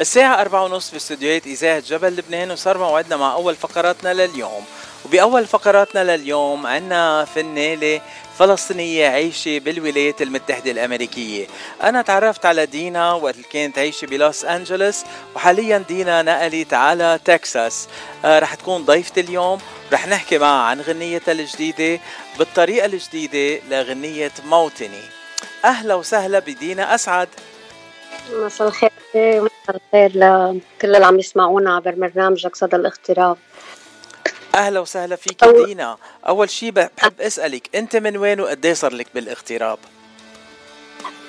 الساعة أربعة ونص في استديوهات إذاعة جبل لبنان وصار موعدنا مع أول فقراتنا لليوم. وبأول فقراتنا لليوم عنا فنانة فلسطينية عايشة بالولايات المتحدة الأمريكية. أنا تعرفت على دينا وقت كانت عايشة بلوس أنجلوس وحاليا دينا نقلت على تكساس. آه رح تكون ضيفة اليوم. رح نحكي معها عن غنيتها الجديدة بالطريقة الجديدة لغنية موطني. أهلا وسهلا بدينا أسعد. مساء الخير. مساء الخير لكل اللي عم يسمعونا عبر برنامجك صدى الاغتراب أهلا وسهلا فيك أو... دينا. أول شيء بحب أسألك أنت من وين وقد إيه صار لك بالاغتراب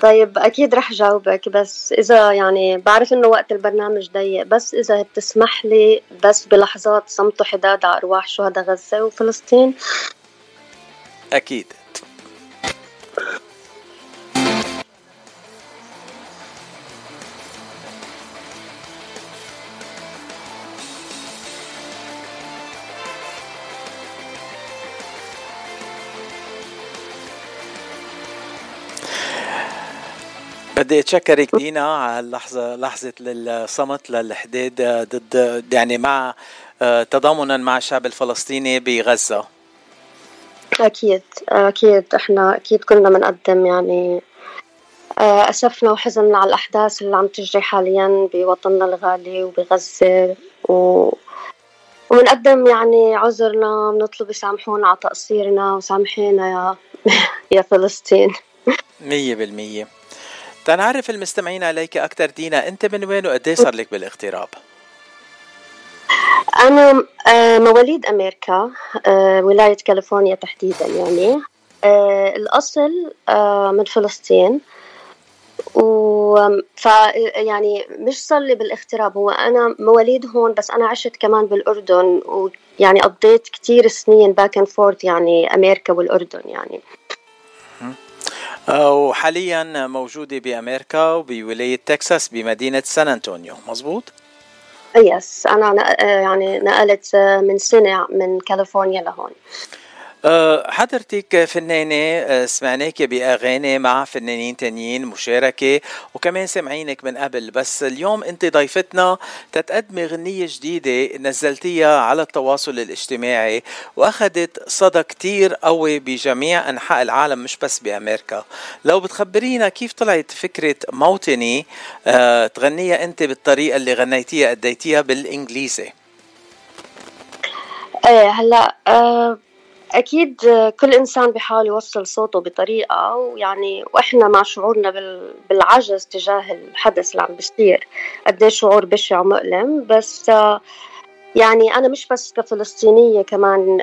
طيب أكيد رح جاوبك بس إذا يعني بعرف إنه وقت البرنامج ضيق بس إذا بتسمح لي بس بلحظات صمت حداد على أرواح شهداء غزة وفلسطين. أكيد. بدي اتشكرك دينا على اللحظة لحظة الصمت للحداد ضد يعني مع تضامنا مع الشعب الفلسطيني بغزة. أكيد أكيد. إحنا أكيد كلنا بنقدم يعني أسفنا وحزننا على الأحداث اللي عم تجري حاليا بوطننا الغالي وبغزة. و وبنقدم يعني عذرنا بنطلب يسامحونا على تقصيرنا وسامحينا يا يا فلسطين. مية بالمية. تنعرف المستمعين عليك أكثر دينا أنت من وين وقد صار لك بالاغتراب؟ أنا آه، مواليد أمريكا آه، ولاية كاليفورنيا تحديدا يعني. آه، الأصل من فلسطين. و ف يعني مش صار لي بالاغتراب هو أنا مواليد هون بس أنا عشت كمان بالأردن ويعني قضيت كثير سنين back and forth يعني أمريكا والأردن يعني. وحاليا موجودة بأمريكا وبولاية تكساس بمدينة سان أنطونيو مزبوط؟ يس أنا يعني نقلت من سنة من كاليفورنيا لهون حضرتك فنانة أه، سمعناك بأغاني مع فنانين تانيين مشاركة وكمان سمعينك من قبل. بس اليوم أنت ضيفتنا تتقدمي غنية جديدة نزلتيها على التواصل الاجتماعي وأخذت صدى كتير قوي بجميع أنحاء العالم مش بس بأمريكا. لو بتخبرينا كيف طلعت فكرة موطني أه تغنيها أنت بالطريقة اللي غنيتيها اديتيها بالإنجليزي؟ إيه هلأ أه أكيد كل إنسان بيحاول يوصل صوته بطريقة ويعني وإحنا مع شعورنا بالعجز تجاه الحدث اللي عم بيصير. قد شعور بشع ومؤلم بس يعني أنا مش بس كفلسطينية كمان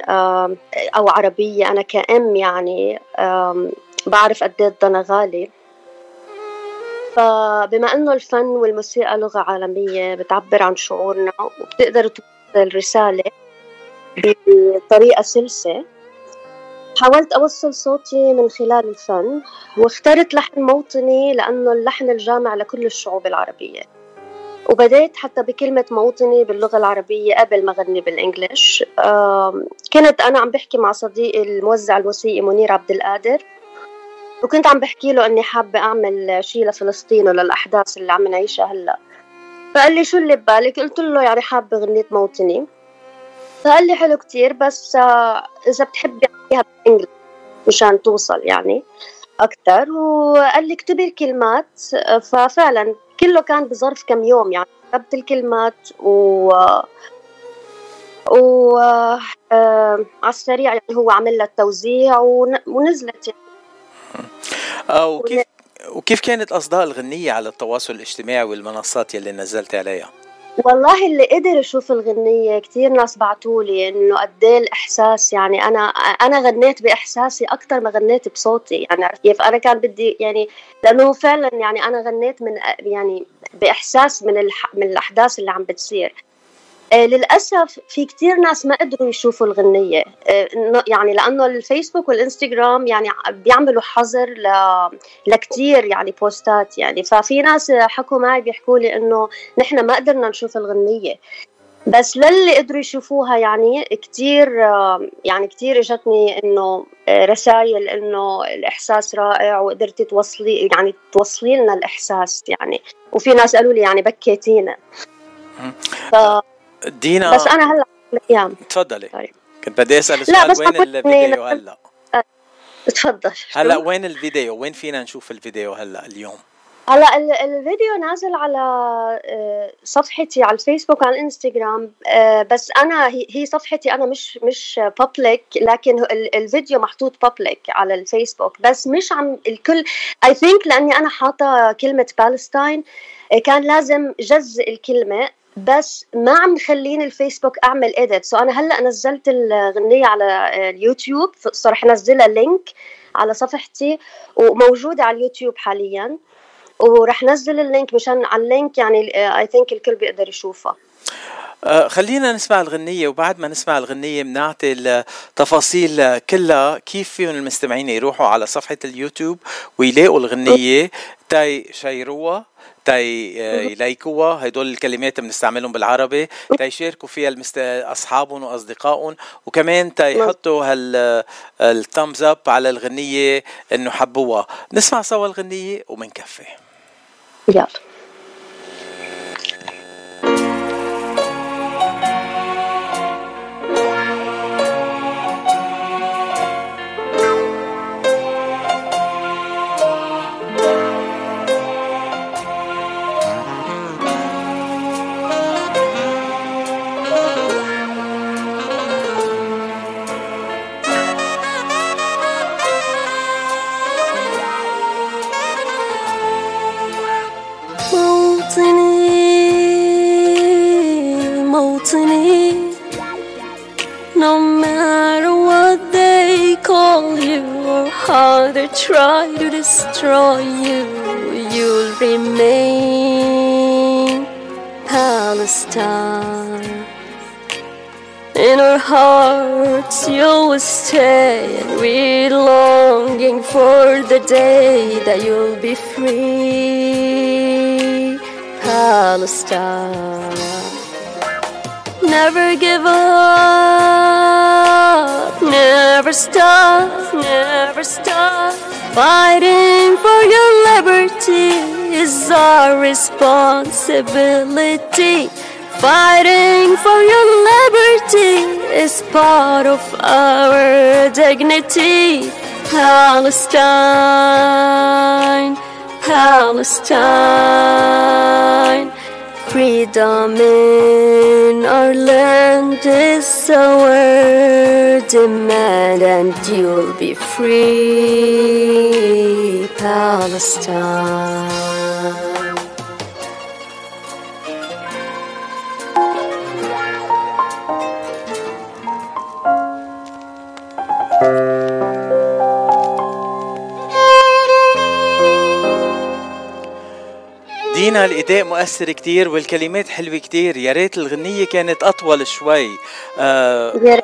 أو عربية أنا كأم يعني بعرف قد إيه الضنا غالي. فبما إنه الفن والموسيقى لغة عالمية بتعبر عن شعورنا وبتقدر توصل رسالة بطريقة سلسة حاولت أوصل صوتي من خلال الفن واخترت لحن موطني لأنه اللحن الجامع لكل الشعوب العربية. وبدأت حتى بكلمة موطني باللغة العربية قبل ما أغني بالإنجليش. كنت أنا عم بحكي مع صديقي الموزع الموسيقي منير عبد القادر وكنت عم بحكي له إني حابة أعمل شيء لفلسطين وللأحداث اللي عم نعيشها هلأ. فقال لي شو اللي ببالك؟ قلت له يعني حابة غنية موطني. فقال لي حلو كتير بس آه، إذا بتحبي أحكيها بالإنجليزي مشان توصل يعني أكتر. وقال لي اكتبي الكلمات ففعلا كله كان بظرف كم يوم يعني. كتبت الكلمات و و آه، على السريع يعني هو عمل لها التوزيع ونزلت يعني. وكيف وكيف كانت أصداء الغنية على التواصل الاجتماعي والمنصات يلي نزلت عليها؟ والله اللي قدر يشوف الغنية كثير ناس بعتولي إنه قد إيه الإحساس يعني أنا أنا غنيت بإحساسي أكثر ما غنيت بصوتي يعني كيف؟ أنا كان بدي يعني لأنه فعلا يعني أنا غنيت من يعني بإحساس من من الأحداث اللي عم بتصير. آه، للأسف في كتير ناس ما قدروا يشوفوا الغنية. آه، يعني لأنه الفيسبوك والإنستغرام يعني بيعملوا حظر ل... لكتير يعني بوستات يعني. ففي ناس حكوا معي بيحكوا لي إنه نحن ما قدرنا نشوف الغنية. بس للي قدروا يشوفوها يعني كتير يعني كتير اجتني إنه رسائل إنه الإحساس رائع وقدرتي توصلي يعني توصلي لنا الإحساس يعني. وفي ناس قالوا لي يعني بكيتينا. ف دينا بس أنا هلأ أيام تفضلي. طيب. كنت بدي أسأل سؤال وين الفيديو هلأ؟ تفضل. هلأ وين الفيديو وين فينا نشوف الفيديو هلأ اليوم؟ هلا الفيديو نازل على آه، صفحتي على الفيسبوك وعلى الانستغرام آه، بس أنا هي صفحتي أنا مش مش بابليك لكن الفيديو محطوط بابليك على الفيسبوك بس مش عم الكل I think لأني أنا حاطة كلمة Palestine آه، كان لازم جز الكلمة بس ما عم خليني الفيسبوك أعمل edit so أنا هلأ نزلت الغنيه على اليوتيوب صار رح انزلها link على صفحتي وموجودة على اليوتيوب حاليا. ورح نزل ال link مشان على ال link يعني I آه، think الكل بيقدر يشوفها آه، خلينا نسمع الغنية وبعد ما نسمع الغنية بنعطي التفاصيل كلها كيف فيهم المستمعين يروحوا على صفحة اليوتيوب ويلاقوا الغنية؟ تاي شيروها تاي آه، يلايكوها هدول الكلمات بنستعملهم بالعربي تاي يشاركوا فيها المست... أصحابهم وأصدقائهم وكمان تاي يحطوا هال ال thumbs up على الغنية إنه حبوها. نسمع سوا الغنية ومنكفي. Yep. Destroy you, you'll remain Palestine. In our hearts you'll stay, and we're longing for the day that you'll be free, Palestine. Never give up, never stop, never stop. Fighting for your liberty is our responsibility. Fighting for your liberty is part of our dignity. Palestine, Palestine. Freedom in our land is our demand, and you'll be free, Palestine. دينا الاداء مؤثر كتير والكلمات حلوة كتير. يا ريت الغنية كانت أطول شوي. آه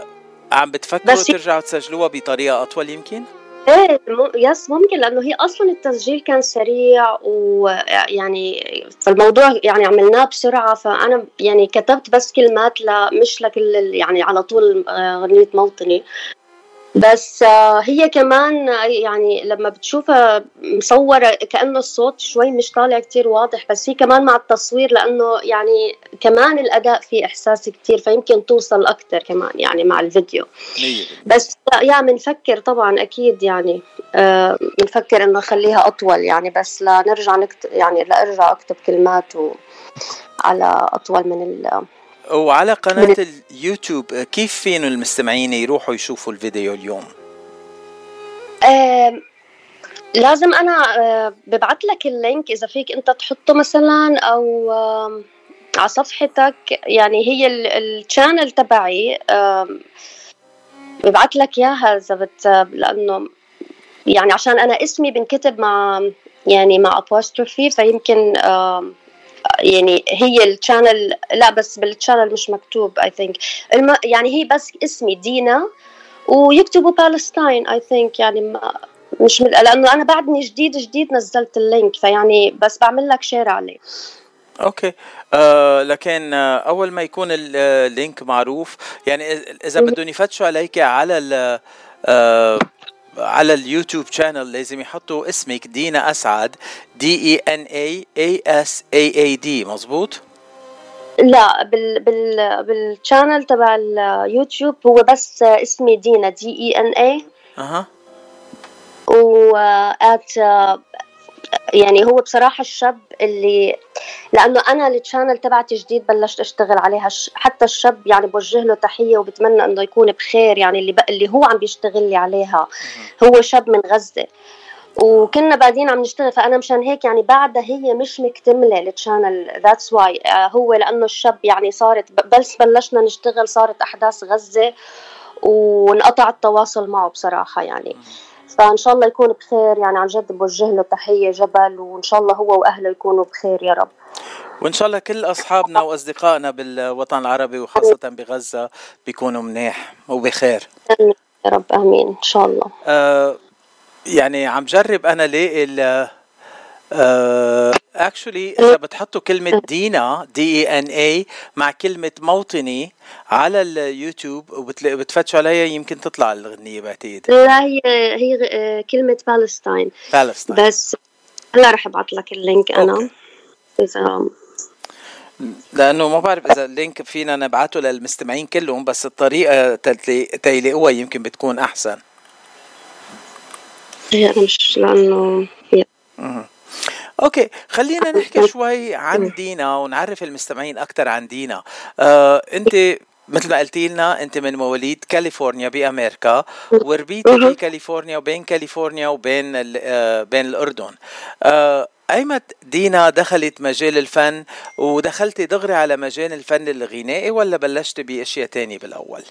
عم بتفكروا ترجعوا تسجلوها بطريقة أطول يمكن؟ إيه يس ممكن لأنه هي أصلا التسجيل كان سريع ويعني فالموضوع يعني عملناه بسرعة. فأنا يعني كتبت بس كلمات لا مش لكل يعني على طول آه، غنية موطني. بس آه، هي كمان آه، يعني لما بتشوفها مصورة كأنه الصوت شوي مش طالع كتير واضح بس هي كمان مع التصوير لأنه يعني كمان الأداء فيه إحساس كتير فيمكن توصل أكتر كمان يعني مع الفيديو. بس يا بنفكر طبعا أكيد يعني بنفكر آه، إنه نخليها أطول يعني بس لنرجع نكتب يعني لأرجع أكتب كلمات على أطول من وعلى قناة اليوتيوب كيف فين المستمعين يروحوا يشوفوا الفيديو اليوم؟ آه لازم أنا آه ببعث لك اللينك إذا فيك أنت تحطه مثلا أو آه على صفحتك. يعني هي ال channel تبعي. ببعث لك إياها إذا بت لأنه يعني عشان أنا اسمي بنكتب مع يعني مع apostrophe فيمكن يعني هي ال channel لا بس بال channel مش مكتوب I think يعني هي بس اسمي دينا ويكتبوا Palestine I think يعني ما مش من... لأنه أنا بعدني جديد جديد نزلت ال link فيعني بس بعمل لك share عليه. okay. آه لكن آه أول ما يكون اللينك معروف يعني إذا بدهم يفتشوا عليك على ال آه على اليوتيوب channel لازم يحطوا اسمك. دينا أسعد. D E N A A S A A D مزبوط لا بال بال بال channel تبع اليوتيوب هو بس اسمي دينا. D E N A أها. و ات يعني هو بصراحة الشاب اللي لأنه أنا ال channel تبعتي جديد بلشت أشتغل عليها. حتى الشاب يعني بوجه له تحية وبتمنى إنه يكون بخير يعني اللي اللي هو عم بيشتغل لي عليها. هو شاب من غزة. وكنا بعدين عم نشتغل فأنا مشان هيك يعني بعدها هي مش مكتملة ال channel that's why هو لأنه الشاب يعني صارت بس بلشنا نشتغل صارت أحداث غزة وانقطع التواصل معه بصراحة يعني. فإن شاء الله يكون بخير. يعني عن جد بوجه له تحية جبل وإن شاء الله هو وأهله يكونوا بخير يا رب. وإن شاء الله كل أصحابنا وأصدقائنا بالوطن العربي وخاصة بغزة بيكونوا منيح وبخير. آمين يا رب آمين. إن شاء الله. آه يعني عم جرب أنا لاقي ال اكشولي uh, إذا بتحطوا كلمة دينا دي اي ان اي مع كلمة موطني على اليوتيوب وبتفتشوا عليها يمكن تطلع الغنيه بعتقد. لا هي هي كلمة Palestine Palestine بس هلا رح أبعث لك ال link أنا. إذا لأنه ما بعرف إذا ال link فينا نبعته للمستمعين كلهم بس الطريقة تيلاقوها يمكن بتكون أحسن. هي مش لأنه Okay خلينا نحكي شوي عن دينا ونعرف المستمعين أكثر عن دينا. آه، أنت مثل ما قلتي لنا أنت من مواليد كاليفورنيا بأمريكا وربيتي في كاليفورنيا وبين كاليفورنيا وبين آه بين الأردن. آه ايمت دينا دخلت مجال الفن ودخلتي دغري على مجال الفن الغنائي ولا بلشتي بأشياء تانية بالأول؟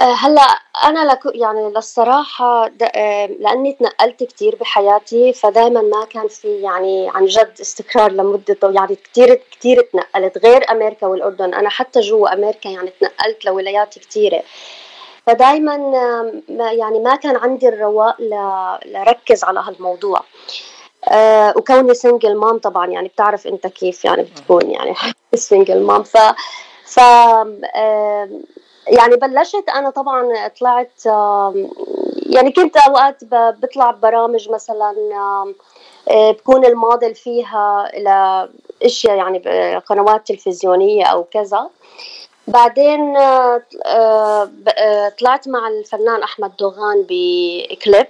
آه، هلا أنا لك يعني للصراحة آه، لأني تنقلت كثير بحياتي فدائما ما كان في يعني عن جد استقرار لمدة يعني كثير كثير تنقلت غير أمريكا والأردن. أنا حتى جوا أمريكا يعني تنقلت لولايات كثيره فدائما يعني ما كان عندي الرواق لركز على هالموضوع. أه وكوني single mom طبعا يعني بتعرف أنت كيف يعني بتكون يعني single mom ف ف يعني بلشت أنا طبعا طلعت يعني كنت أوقات بطلع ببرامج مثلا آه، بكون الموديل فيها لاشياء يعني قنوات تلفزيونية أو كذا. بعدين آه، آه، طلعت مع الفنان أحمد دوغان بكليب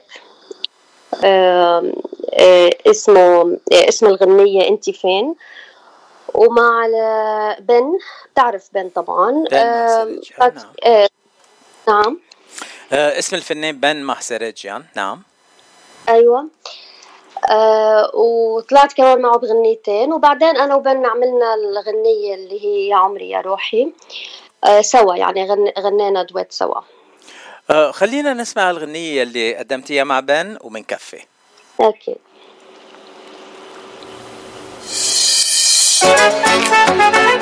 اسمه اسم الغنية انت فين. ومع بن تعرف بن طبعا. بن آه نعم. آه نعم. آه اسم الفنان بن محسرجيان نعم. أيوه. آه وطلعت كمان معه بغنيتين وبعدين أنا وبن عملنا الغنية اللي هي يا عمري يا روحي. آه سوا يعني غن غنينا دويت سوا. آه خلينا نسمع الغنية اللي قدمتيها مع بن ومنكفي أكيد Thank you.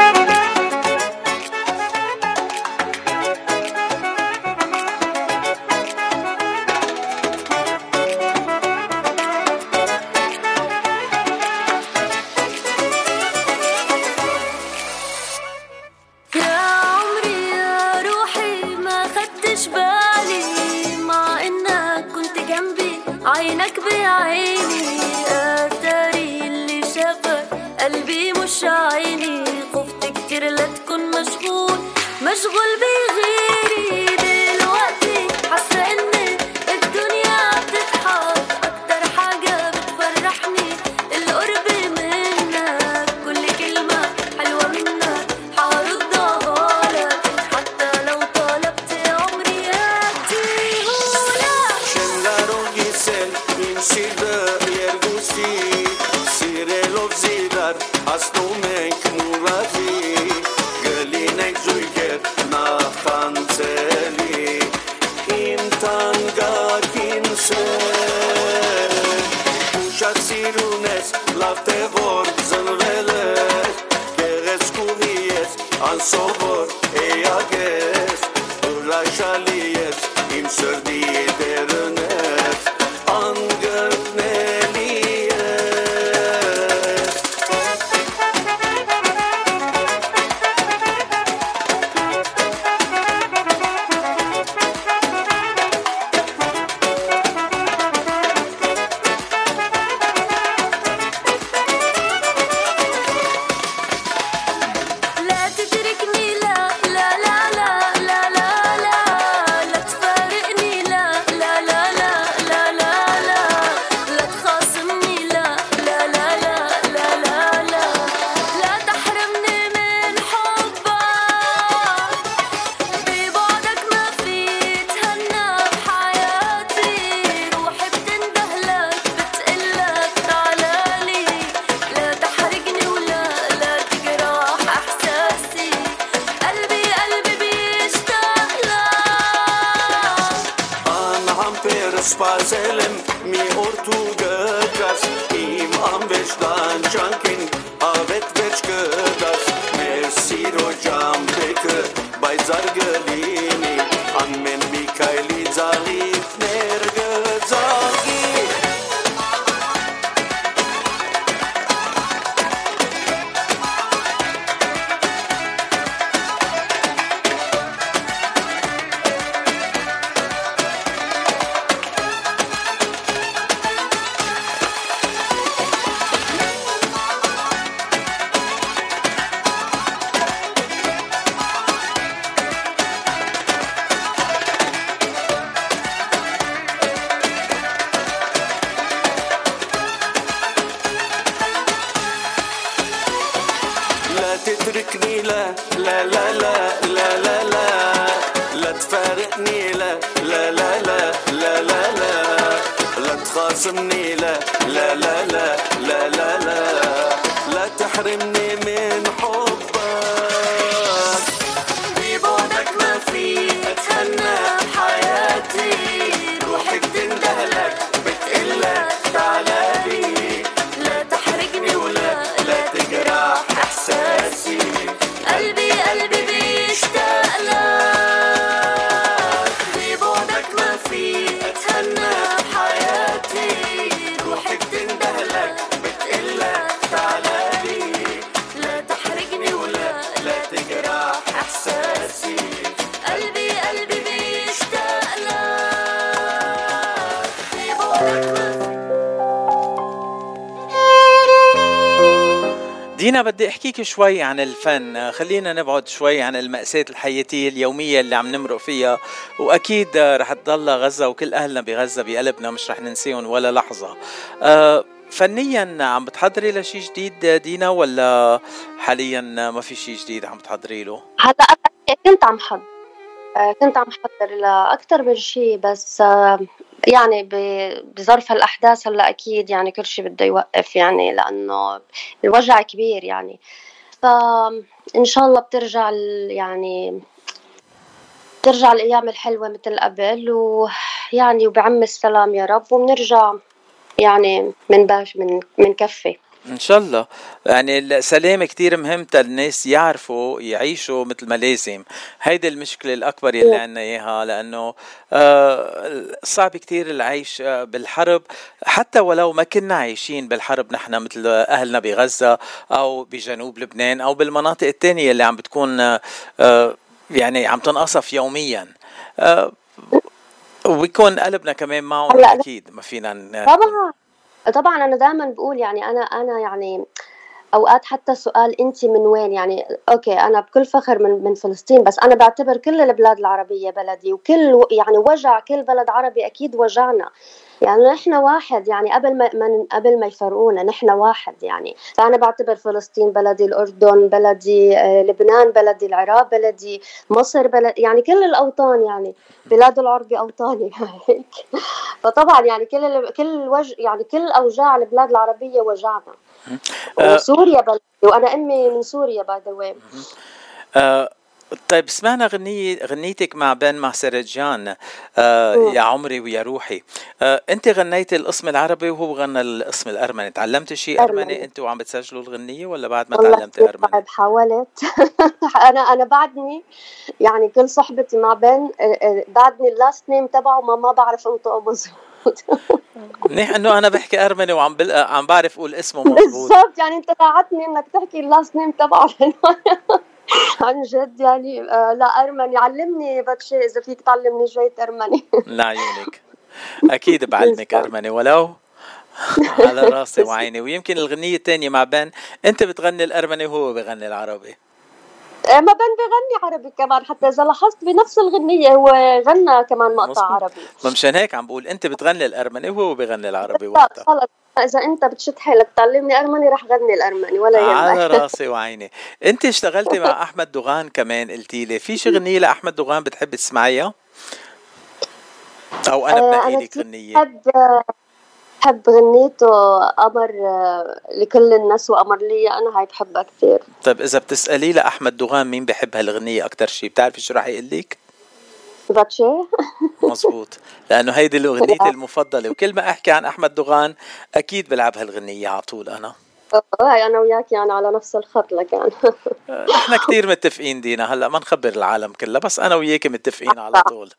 Սպասել եմ մի օր դու գկաս իմ անվեջ տանջանքին بدي أحكيك شوي عن الفن. خلينا نبعد شوي عن المأساة الحياتية اليومية اللي عم نمرق فيها. وأكيد رح تضل غزة وكل أهلنا بغزة بقلبنا مش رح ننسيهم ولا لحظة. أه فنيا عم بتحضري لشي جديد دينا ولا حاليا ما في شي جديد عم بتحضري له؟ هلا أنا كنت عم حضر آه، كنت عم حضر لأكتر من شيء بس آه، يعني بظرف الأحداث هلأ أكيد يعني كل شيء بده يوقف يعني لأنه الوجع كبير يعني. فإن شاء الله بترجع يعني بترجع الأيام الحلوة مثل قبل ويعني وبعم السلام يا رب وبنرجع يعني من باش من من كفي إن شاء الله. يعني السلام كتير مهم الناس يعرفوا يعيشوا مثل ما لازم. هيدي المشكلة الأكبر يلي عنا إياها لأنه آه، صعب كتير العيش آه، بالحرب. حتى ولو ما كنا عايشين بالحرب نحن مثل أهلنا بغزة أو بجنوب لبنان أو بالمناطق التانية اللي عم بتكون آه، يعني عم تنقصف يوميا. آه، وبيكون قلبنا كمان معهم أكيد ما فينا طبعا. طبعا أنا دائما بقول يعني أنا أنا يعني أوقات حتى سؤال انت من وين؟ يعني أوكي أنا بكل فخر من من فلسطين بس أنا بعتبر كل البلاد العربية بلدي وكل يعني وجع كل بلد عربي أكيد وجعنا. يعني نحن واحد يعني قبل ما ما- قبل ما يفرقونا نحن واحد يعني. فأنا بعتبر فلسطين بلدي الأردن بلدي آه، لبنان بلدي العراق بلدي مصر بلد يعني كل الأوطان يعني بلاد العرب اوطاني هيك. فطبعا يعني كل كل وجه يعني كل أوجاع البلاد العربية وجعنا. وسوريا بلدي وأنا أمي من سوريا by the way آه، طيب سمعنا غنية غنيتك مع بن مع سرجان آه. يا عمري ويا روحي. آه أنت غنيتي القسم العربي وهو غنى القسم الأرمني. تعلمتي شيء أرمني. أرمني. انت وعم بتسجلوا الغنية ولا بعد ما كثير أرمني؟ بعد حاولت. أنا أنا بعدني يعني كل صحبتي مع بن آه، آه، بعدني ال last name تبعه ما ما بعرف أنطقه مزبوط منيح انه أنا بحكي أرمني وعم بلقى عم بعرف أقول اسمه مضبوط. بالضبط يعني أنت قاعدتني إنك تحكي ال last name تبعه عن جد يعني آه لا أرمني. علمني باتشي إذا فيك تعلمني شوية أرمني. لعيونك أكيد بعلمك أرمني ولو على راسي وعيني. ويمكن الغنية الثانية مع بن أنت بتغني الأرمني وهو بغني العربي. آه، ما بن بغني عربي كمان حتى إذا لاحظت بنفس الغنية هو غنى كمان مقطع مظبوط. عربي. ما مشان هيك عم بقول أنت بتغني الأرمني وهو بغني العربي وقتها. خلص. إذا أنت بتشد حيلك تعلمني أرمني رح غني الأرمني ولا على يهمك راسي وعيني. أنت اشتغلتي مع أحمد دوغان كمان قلتي لي في شي غنية لأحمد دوغان بتحبي تسمعيها؟ أو أنا آه، بنقي لك بحب بحب غنيته قمر آه، لكل الناس وقمر لي. أنا هاي بحبها كثير. طيب إذا بتسألي لأحمد دوغان مين بحب هالغنية أكثر شي بتعرفي شو راح يقول لك؟ باتشي. مزبوط. لأنه هيدي اغنيتي المفضلة. وكل ما أحكي عن أحمد دوغان أكيد بلعب هالغنية على طول أنا. هاي أنا وياك يعني على نفس الخط لكان. نحن كثير متفقين دينا. هلأ ما نخبر العالم كلها بس أنا وياك متفقين على طول.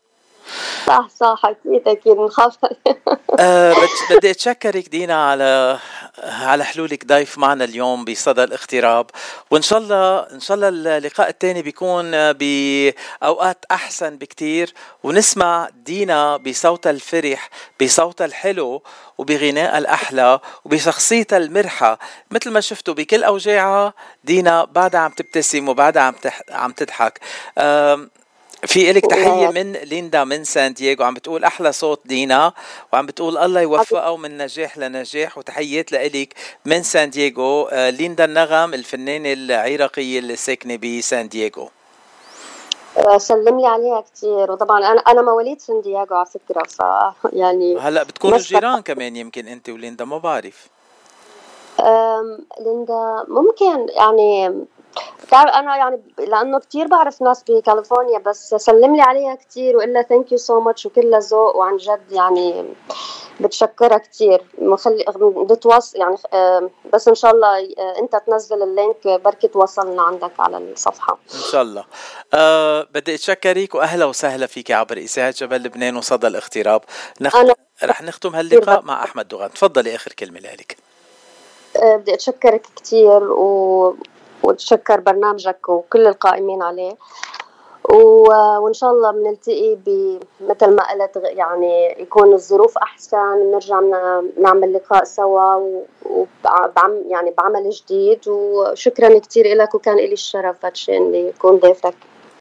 صح صح أكيد أكيد نخاف أه بدي أتشكرك دينا على على حلولك ضيف معنا اليوم بصدى الاغتراب وإن شاء الله إن شاء الله اللقاء الثاني بيكون بأوقات أحسن بكتير. ونسمع دينا بصوتها الفرح بصوتها الحلو وبغنائها الأحلى وبشخصيتها المرحة. مثل ما شفتوا بكل اوجاعها دينا بعدها عم تبتسم وبعدها عم. عم تضحك. أم، في إلك تحية من ليندا من سان دييغو عم بتقول أحلى صوت دينا وعم بتقول الله يوفقها ومن نجاح لنجاح. وتحيات لإلك من سان دييغو آه، ليندا النغم الفنانة العراقية اللي ساكنة بسان دييغو سلم لي عليها كثير وطبعا أنا أنا مواليد سان دييغو على فكرة ف يعني هلأ بتكونوا جيران كمان يمكن أنت وليندا ما بعرف. ليندا ممكن يعني بتعرف أنا يعني لأنه كثير بعرف ناس بكاليفورنيا بس سلم لي عليها كثير وقول لها thank you so much وكلها ذوق وعن جد يعني بتشكرها كثير مخلي بتواصل يعني بس إن شاء الله أه، أنت تنزل ال link بركي توصلنا عندك على الصفحة. إن شاء الله. أه بدي أتشكرك وأهلا وسهلا فيك عبر إذاعة جبل لبنان وصدى الاغتراب. نخ... أنا- رح نختم هاللقاء مع أحمد دوغان. تفضلي آخر كلمة لك أه، بدي أتشكرك كثير و... واتشكر برنامجك وكل القائمين عليه. وإن شاء الله بنلتقي. مثل ما قلت يعني يكون الظروف أحسن نرجع ن- نعمل لقاء سوا. وبعم يعني بعمل جديد وشكرا كثير لك وكان لي الشرف باتشي اني اكون ضيفتك